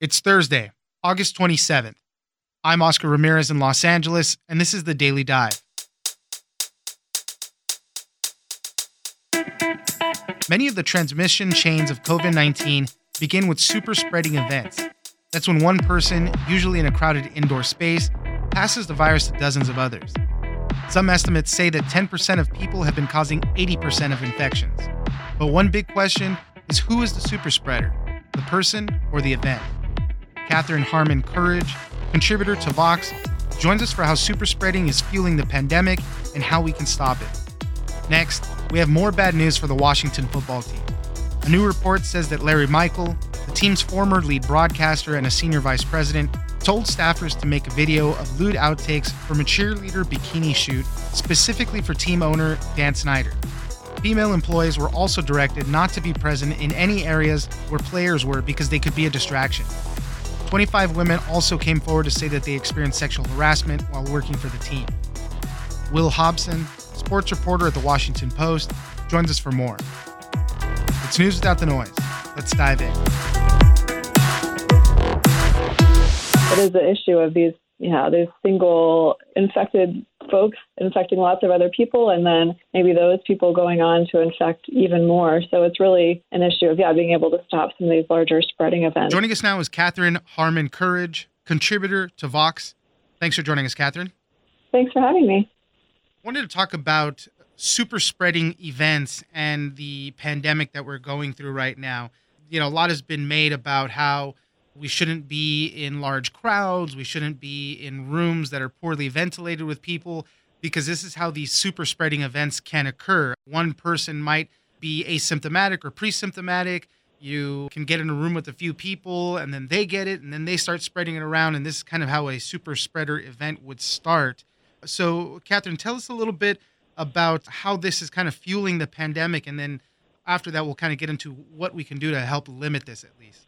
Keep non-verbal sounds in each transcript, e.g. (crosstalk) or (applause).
It's Thursday, August 27th. I'm Oscar Ramirez in Los Angeles, and this is the Daily Dive. Many of the transmission chains of COVID 19 begin with super spreading events. That's when one person, usually in a crowded indoor space, passes the virus to dozens of others. Some estimates say that 10% of people have been causing 80% of infections. But one big question is who is the super spreader, the person or the event? Katherine Harmon Courage, contributor to Vox, joins us for how super spreading is fueling the pandemic and how we can stop it. Next, we have more bad news for the Washington football team. A new report says that Larry Michael, the team's former lead broadcaster and a senior vice president, told staffers to make a video of lewd outtakes from a cheerleader bikini shoot specifically for team owner Dan Snyder. Female employees were also directed not to be present in any areas where players were because they could be a distraction. 25 women also came forward to say that they experienced sexual harassment while working for the team. Will Hobson, sports reporter at the Washington Post, joins us for more. It's news without the noise. Let's dive in. It is the issue of these, you know, these single infected folks infecting lots of other people, and then maybe those people going on to infect even more. So it's really an issue of, yeah, being able to stop some of these larger spreading events. Joining us now is Katherine Harmon Courage, contributor to Vox. Thanks for joining us, Katherine. Thanks for having me. I wanted to talk about super spreading events and the pandemic that we're going through right now. You know, a lot has been made about how we shouldn't be in large crowds. We shouldn't be in rooms that are poorly ventilated with people because this is how these super spreading events can occur. One person might be asymptomatic or pre symptomatic. You can get in a room with a few people and then they get it and then they start spreading it around. And this is kind of how a super spreader event would start. So, Katherine, tell us a little bit about how this is kind of fueling the pandemic. And then after that, we'll kind of get into what we can do to help limit this at least.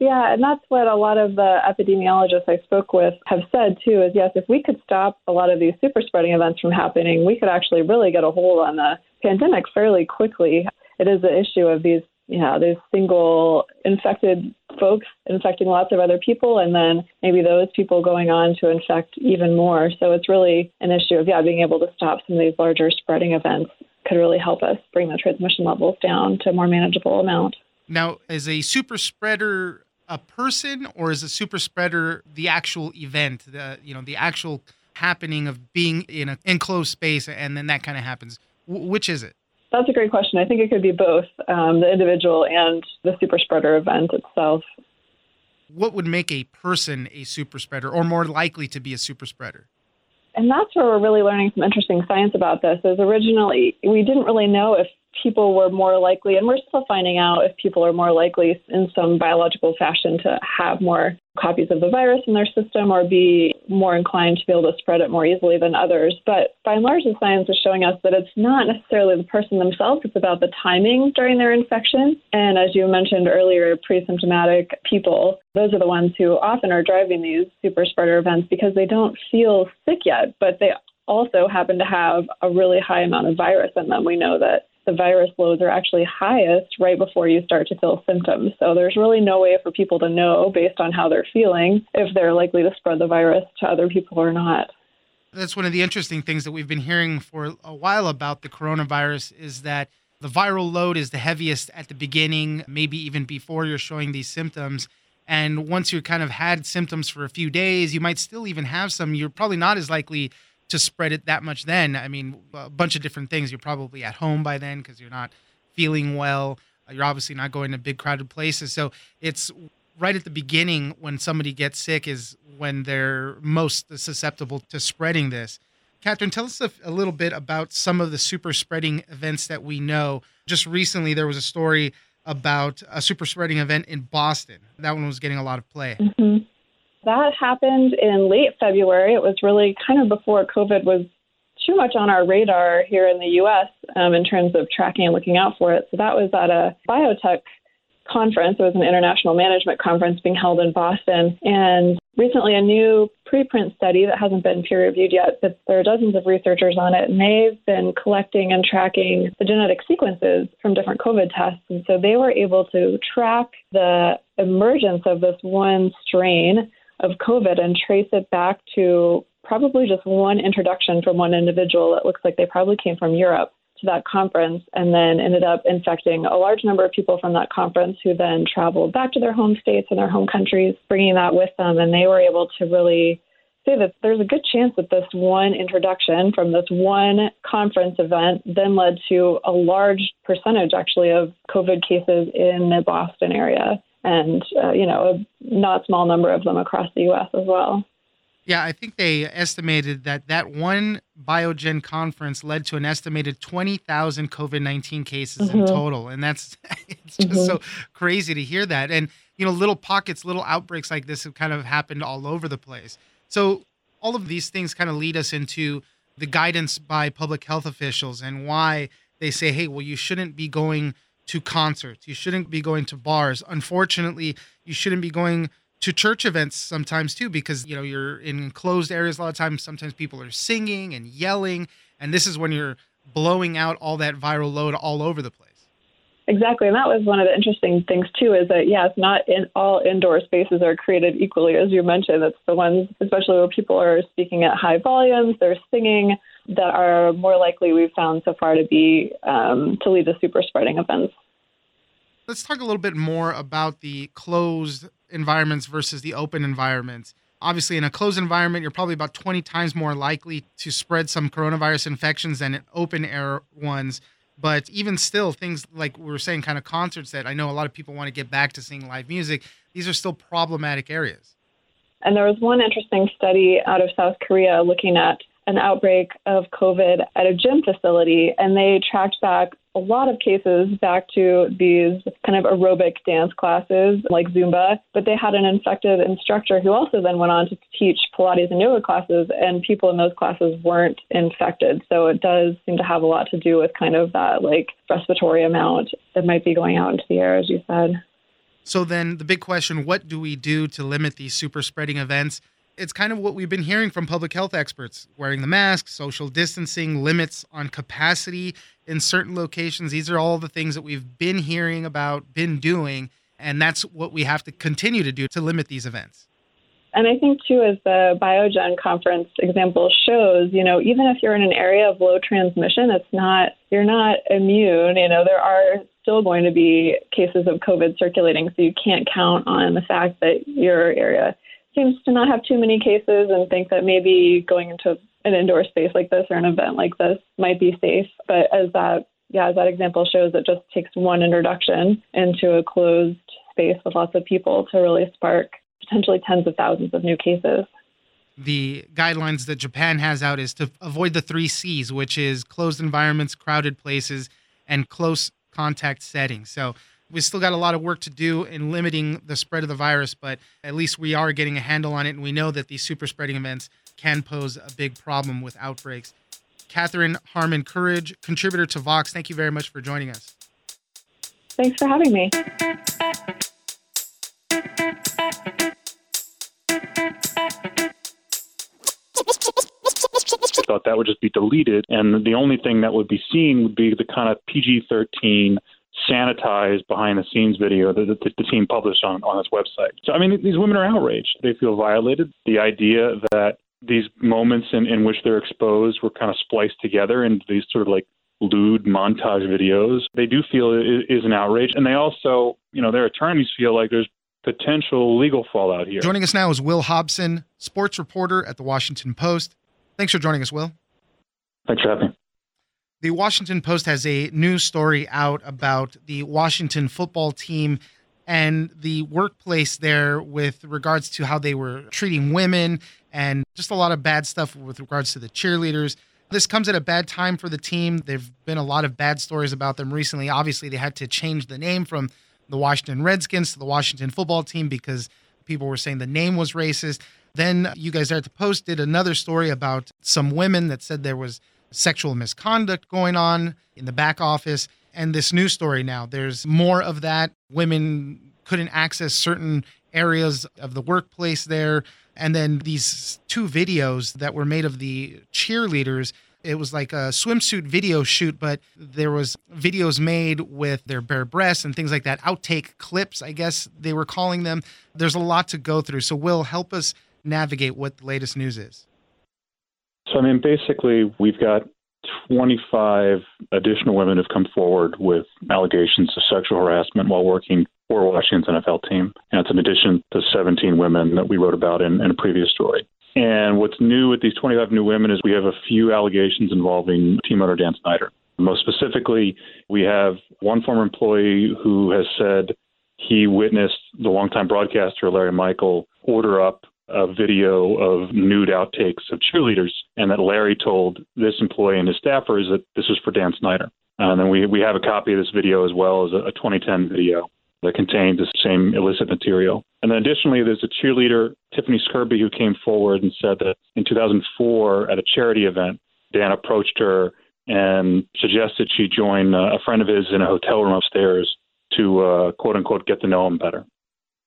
Yeah, and that's what a lot of the epidemiologists I spoke with have said too is yes, if we could stop a lot of these super spreading events from happening, we could actually really get a hold on the pandemic fairly quickly. It is the issue of these, you know, these single infected folks infecting lots of other people and then maybe those people going on to infect even more. So it's really an issue of yeah, being able to stop some of these larger spreading events could really help us bring the transmission levels down to a more manageable amount. Now, as a super spreader a person or is a super spreader the actual event, the you know the actual happening of being in an enclosed space, and then that kind of happens? W- which is it? That's a great question. I think it could be both um, the individual and the super spreader event itself. What would make a person a super spreader, or more likely to be a super spreader? And that's where we're really learning some interesting science about this. Is originally we didn't really know if people were more likely, and we're still finding out if people are more likely in some biological fashion to have more copies of the virus in their system or be more inclined to be able to spread it more easily than others. But by and large, the science is showing us that it's not necessarily the person themselves, it's about the timing during their infection. And as you mentioned earlier, pre symptomatic people, those are the ones who often are driving these super spreader events because they don't feel sick yet, but they also happen to have a really high amount of virus in them. We know that the virus loads are actually highest right before you start to feel symptoms. So there's really no way for people to know based on how they're feeling if they're likely to spread the virus to other people or not. That's one of the interesting things that we've been hearing for a while about the coronavirus is that the viral load is the heaviest at the beginning, maybe even before you're showing these symptoms. And once you kind of had symptoms for a few days, you might still even have some. You're probably not as likely to spread it that much then. I mean, a bunch of different things. You're probably at home by then because you're not feeling well. You're obviously not going to big crowded places. So it's right at the beginning when somebody gets sick is when they're most susceptible to spreading this. Katherine, tell us a, a, little bit about some of the super spreading events that we know. Just recently, there was a story about a super spreading event in Boston. That one was getting a lot of play. Mm-hmm. That happened in late February. It was really kind of before COVID was too much on our radar here in the U.S. Um, in terms of tracking and looking out for it. So that was at a biotech conference. It was an international management conference being held in Boston. And recently, a new preprint study that hasn't been peer reviewed yet, but there are dozens of researchers on it, and they've been collecting and tracking the genetic sequences from different COVID tests. And so they were able to track the emergence of this one strain of COVID and trace it back to probably just one introduction from one individual. It looks like they probably came from Europe to that conference and then ended up infecting a large number of people from that conference who then traveled back to their home states and their home countries, bringing that with them. And they were able to really say that there's a good chance that this one introduction from this one conference event then led to a large percentage, actually, of COVID cases in the Boston area. And, uh, you know, a not small number of them across the U.S. as well. Yeah, I think they estimated that that one Biogen conference led to an estimated 20,000 COVID 19 cases mm-hmm. in total. And that's (laughs) it's just mm-hmm. so crazy to hear that. And, you know, little pockets, little outbreaks like this have kind of happened all over the place. So, all of these things kind of lead us into the guidance by public health officials and why they say, hey, well, you shouldn't be going to concerts. You shouldn't be going to bars. Unfortunately, you shouldn't be going to church events sometimes too because you know you're in enclosed areas a lot of times sometimes people are singing and yelling and this is when you're blowing out all that viral load all over the place exactly and that was one of the interesting things too is that yes not in all indoor spaces are created equally as you mentioned it's the ones especially where people are speaking at high volumes they're singing that are more likely we've found so far to be um, to lead to super spreading events let's talk a little bit more about the closed environments versus the open environments. Obviously, in a closed environment, you're probably about 20 times more likely to spread some coronavirus infections than in open air ones. But even still, things like we were saying, kind of concerts that I know a lot of people want to get back to seeing live music, these are still problematic areas. And there was one interesting study out of South Korea looking at an outbreak of COVID at a gym facility, and they tracked back a lot of cases back to these kind of aerobic dance classes like Zumba, but they had an infected instructor who also then went on to teach Pilates and yoga classes, and people in those classes weren't infected. So it does seem to have a lot to do with kind of that like respiratory amount that might be going out into the air, as you said. So then the big question what do we do to limit these super spreading events? It's kind of what we've been hearing from public health experts wearing the mask, social distancing, limits on capacity in certain locations. These are all the things that we've been hearing about, been doing, and that's what we have to continue to do to limit these events. And I think, too, as the Biogen conference example shows, you know, even if you're in an area of low transmission, it's not, you're not immune. You know, there are still going to be cases of COVID circulating, so you can't count on the fact that your area seems to not have too many cases and think that maybe going into an indoor space like this or an event like this might be safe. But as that yeah, as that example shows, it just takes one introduction into a closed space with lots of people to really spark potentially tens of thousands of new cases. The guidelines that Japan has out is to avoid the three C's, which is closed environments, crowded places, and close contact settings. So we still got a lot of work to do in limiting the spread of the virus, but at least we are getting a handle on it, and we know that these super spreading events can pose a big problem with outbreaks. Katherine Harmon Courage, contributor to Vox, thank you very much for joining us. Thanks for having me. thought that would just be deleted, and the only thing that would be seen would be the kind of PG 13 sanitized behind the scenes video that the, the team published on, on its website. So, I mean, these women are outraged. They feel violated. The idea that these moments in, in which they're exposed were kind of spliced together into these sort of like lewd montage videos, they do feel it is an outrage. And they also, you know, their attorneys feel like there's potential legal fallout here. Joining us now is Will Hobson, sports reporter at the Washington Post. Thanks for joining us, Will. Thanks for having me the Washington Post has a news story out about the Washington football team and the workplace there with regards to how they were treating women and just a lot of bad stuff with regards to the cheerleaders. This comes at a bad time for the team. There've been a lot of bad stories about them recently. Obviously, they had to change the name from the Washington Redskins to the Washington football team because people were saying the name was racist. Then you guys there at the Post did another story about some women that said there was sexual misconduct going on in the back office. And this news story now, there's more of that. Women couldn't access certain areas of the workplace there. And then these two videos that were made of the cheerleaders it was like a swimsuit video shoot, but there was videos made with their bare breasts and things like that. Outtake clips, I guess they were calling them. There's a lot to go through. So, Will, help us navigate what the latest news is. So, I mean, basically, we've got 25 additional women have come forward with allegations of sexual harassment while working for Washington's NFL team. And it's in addition to 17 women that we wrote about in, in a previous story. And what's new with these 25 new women is we have a few allegations involving team owner Dan Snyder. Most specifically, we have one former employee who has said he witnessed the longtime broadcaster Larry Michael order up a video of nude outtakes of cheerleaders, and that Larry told this employee and his staffers that this was for Dan Snyder. And then we we have a copy of this video as well as a, a 2010 video that contained the same illicit material. And then additionally, there's a cheerleader, Tiffany Scourby, who came forward and said that in 2004 at a charity event, Dan approached her and suggested she join uh, a friend of his in a hotel room upstairs to uh, quote unquote get to know him better.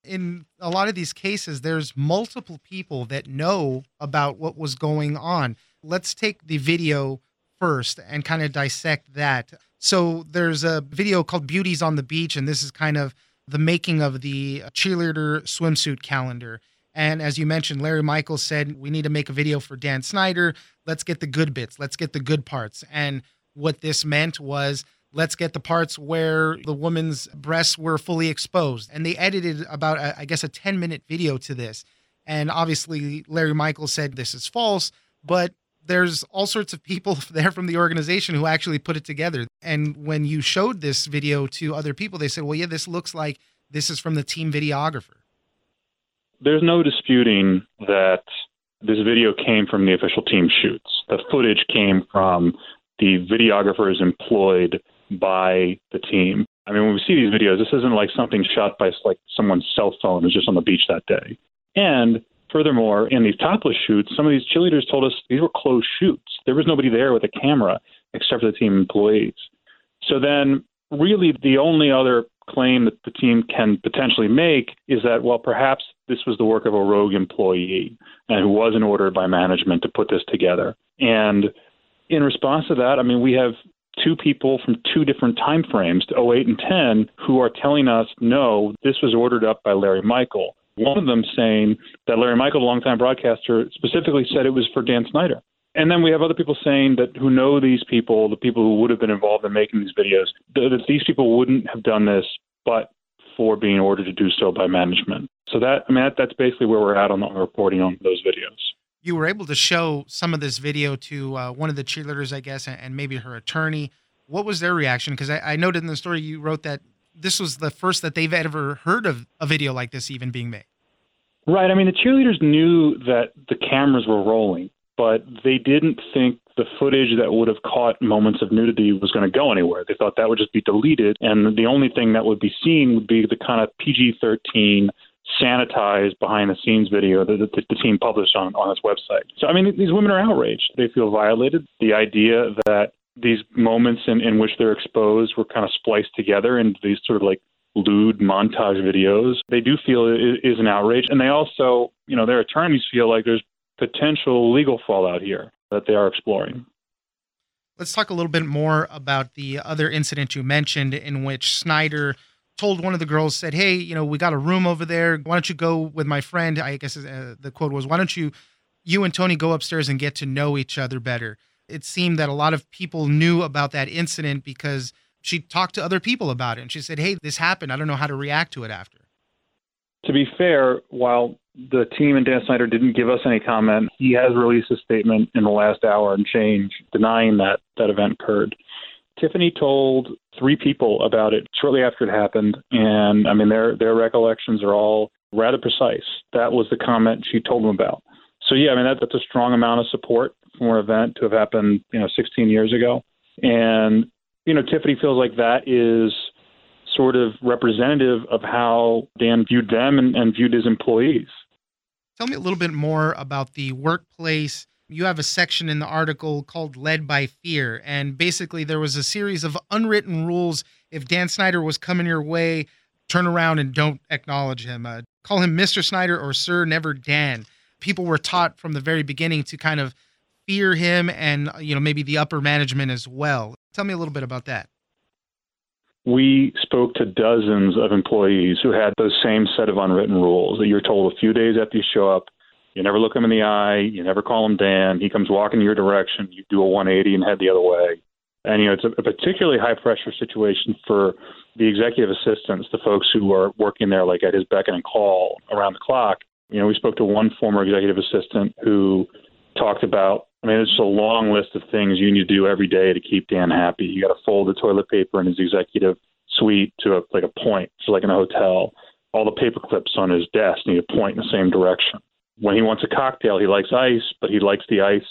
In a lot of these cases, there's multiple people that know about what was going on. Let's take the video first and kind of dissect that. So there's a video called Beauties on the Beach, and this is kind of the making of the cheerleader swimsuit calendar. And as you mentioned, Larry Michaels said, we need to make a video for Dan Snyder. Let's get the good bits, let's get the good parts. And what this meant was, let's get the parts where the woman's breasts were fully exposed. And they edited about, a, I guess, a 10 minute video to this. And obviously, Larry Michael said this is false, but there's all sorts of people (laughs) there from the organization who actually put it together. And when you showed this video to other people, they said, well, yeah, this looks like this is from the team videographer. There's no disputing that this video came from the official team shoots. The footage came from the videographers employed by the team. I mean, when we see these videos, this isn't like something shot by like someone's cell phone who's just on the beach that day. And Furthermore, in these topless shoots, some of these cheerleaders told us these were closed shoots. There was nobody there with a camera except for the team employees. So then, really, the only other claim that the team can potentially make is that, well, perhaps this was the work of a rogue employee and who wasn't ordered by management to put this together. And in response to that, I mean, we have two people from two different time frames, 08 and 10, who are telling us, no, this was ordered up by Larry Michael. One of them saying that Larry Michael, a longtime broadcaster, specifically said it was for Dan Snyder. And then we have other people saying that who know these people, the people who would have been involved in making these videos, that these people wouldn't have done this but for being ordered to do so by management. So that I mean that, that's basically where we're at on the reporting on those videos. You were able to show some of this video to uh, one of the cheerleaders, I guess, and maybe her attorney. What was their reaction? Because I, I noted in the story you wrote that this was the first that they've ever heard of a video like this even being made. Right. I mean, the cheerleaders knew that the cameras were rolling, but they didn't think the footage that would have caught moments of nudity was going to go anywhere. They thought that would just be deleted, and the only thing that would be seen would be the kind of PG 13 sanitized behind the scenes video that the, the team published on, on its website. So, I mean, these women are outraged. They feel violated. The idea that these moments in, in which they're exposed were kind of spliced together into these sort of like lewd montage videos. They do feel it is an outrage, and they also, you know, their attorneys feel like there's potential legal fallout here that they are exploring. Let's talk a little bit more about the other incident you mentioned in which Snyder told one of the girls said, "Hey, you know, we got a room over there. Why don't you go with my friend?" I guess uh, the quote was, "Why don't you you and Tony go upstairs and get to know each other better?" It seemed that a lot of people knew about that incident because she talked to other people about it and she said, Hey, this happened. I don't know how to react to it after. To be fair, while the team and Dan Snyder didn't give us any comment, he has released a statement in the last hour and change denying that that event occurred. Tiffany told three people about it shortly after it happened, and I mean their their recollections are all rather precise. That was the comment she told them about. So yeah, I mean that, that's a strong amount of support for an event to have happened, you know, 16 years ago. And you know, Tiffany feels like that is sort of representative of how Dan viewed them and, and viewed his employees. Tell me a little bit more about the workplace you have a section in the article called Led by Fear. And basically, there was a series of unwritten rules. If Dan Snyder was coming your way, turn around and don't acknowledge him. Uh, call him Mr. Snyder or Sir, never Dan. People were taught from the very beginning to kind of fear him and, you know, maybe the upper management as well. Tell me a little bit about that. We spoke to dozens of employees who had those same set of unwritten rules that you're told a few days after you show up you never look him in the eye. You never call him Dan. He comes walking your direction. You do a 180 and head the other way. And you know it's a, a particularly high pressure situation for the executive assistants, the folks who are working there like at his beck and call around the clock. You know, we spoke to one former executive assistant who talked about. I mean, it's a long list of things you need to do every day to keep Dan happy. You got to fold the toilet paper in his executive suite to a, like a point, so like in a hotel. All the paper clips on his desk need to point in the same direction. When he wants a cocktail, he likes ice, but he likes the ice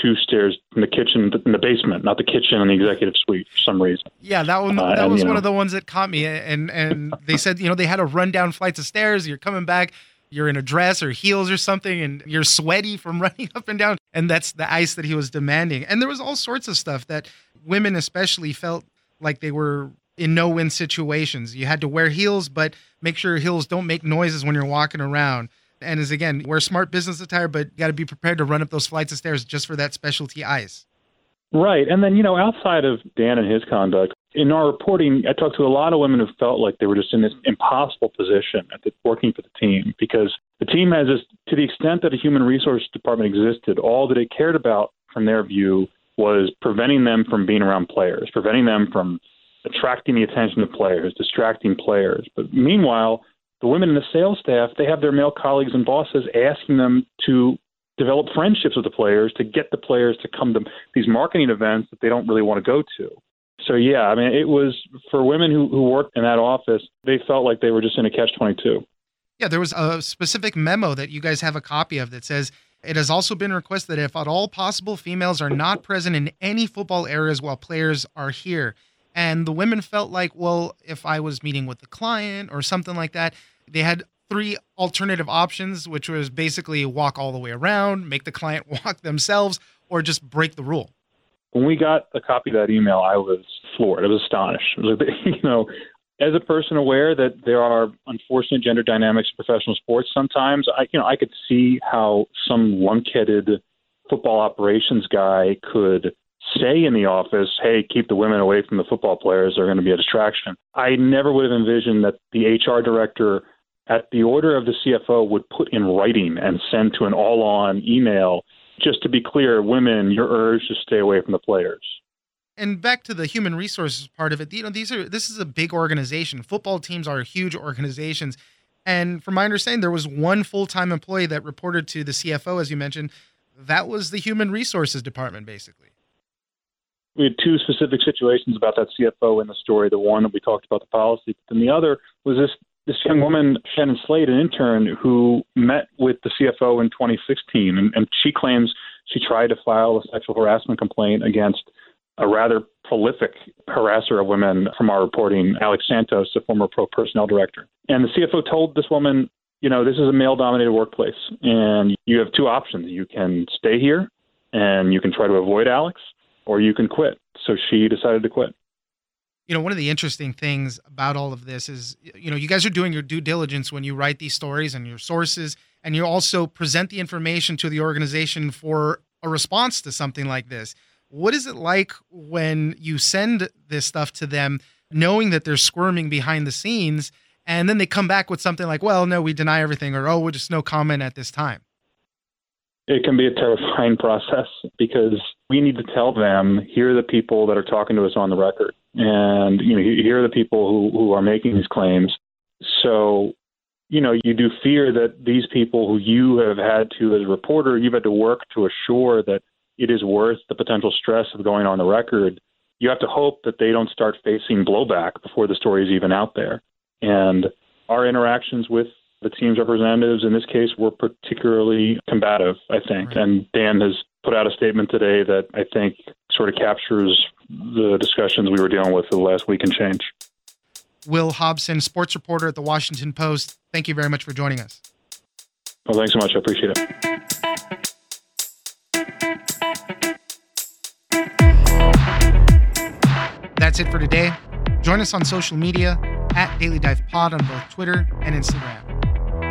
two stairs in the kitchen in the basement, not the kitchen in the executive suite for some reason. Yeah, that one uh, that and, was one know. of the ones that caught me. And and they said you know they had to run down flights of stairs. You're coming back. You're in a dress or heels or something, and you're sweaty from (laughs) running up and down. And that's the ice that he was demanding. And there was all sorts of stuff that women, especially, felt like they were in no-win situations. You had to wear heels, but make sure your heels don't make noises when you're walking around and is again wear smart business attire, but got to be prepared to run up those flights of stairs just for that specialty ice. Right, and then you know outside of Dan and his conduct, in our reporting, I talked to a lot of women who felt like they were just in this impossible position at the, working for the team because the team has this, to the extent that a human resource department existed, all that it cared about from their view was preventing them from being around players, preventing them from attracting the attention of players, distracting players. But meanwhile, the women in the sales staff, they have their male colleagues and bosses asking them to develop friendships with the players to get the players to come to these marketing events that they don't really want to go to. So yeah, I mean, it was for women who, who worked in that office, they felt like they were just in a catch twenty two. Yeah, there was a specific memo that you guys have a copy of that says it has also been requested that if at all possible, females are not present in any football areas while players are here. And the women felt like, well, if I was meeting with the client or something like that, they had three alternative options, which was basically walk all the way around, make the client (laughs) walk themselves, or just break the rule. When we got a copy of that email, I was floored. I was astonished. Was, (laughs) you know, as a person aware that there are unfortunate gender dynamics in professional sports, sometimes I, you know, I could see how some lunkheaded football operations guy could say in the office, hey, keep the women away from the football players, they're going to be a distraction. I never would have envisioned that the HR director, at the order of the CFO, would put in writing and send to an all on email just to be clear, women, you're urged to stay away from the players. And back to the human resources part of it, you know, these are this is a big organization. Football teams are huge organizations. And from my understanding, there was one full time employee that reported to the CFO, as you mentioned. That was the human resources department, basically we had two specific situations about that CFO in the story. The one that we talked about the policy, but then the other was this this young woman, Shannon Slade, an intern who met with the CFO in 2016, and, and she claims she tried to file a sexual harassment complaint against a rather prolific harasser of women from our reporting, Alex Santos, the former pro personnel director. And the CFO told this woman, you know, this is a male dominated workplace, and you have two options. You can stay here and you can try to avoid Alex, or you can quit. So she decided to quit. You know, one of the interesting things about all of this is, you know, you guys are doing your due diligence when you write these stories and your sources, and you also present the information to the organization for a response to something like this. What is it like when you send this stuff to them, knowing that they're squirming behind the scenes, and then they come back with something like, well, no, we deny everything, or oh, we're just no comment at this time? It can be a terrifying (laughs) process because we need to tell them here are the people that are talking to us on the record, and you know here are the people who who are making these claims. So, you know, you do fear that these people who you have had to, as a reporter, you've had to work to assure that it is worth the potential stress of going on the record. You have to hope that they don't start facing blowback before the story is even out there. And our interactions with the team's representatives in this case were particularly combative, I think. Right. And Dan has put out a statement today that I think sort of captures the discussions we were dealing with the last week and change. Will Hobson, sports reporter at the Washington Post, thank you very much for joining us. Well, thanks so much. I appreciate it. That's it for today. Join us on social media at Daily Dive Pod on both Twitter and Instagram.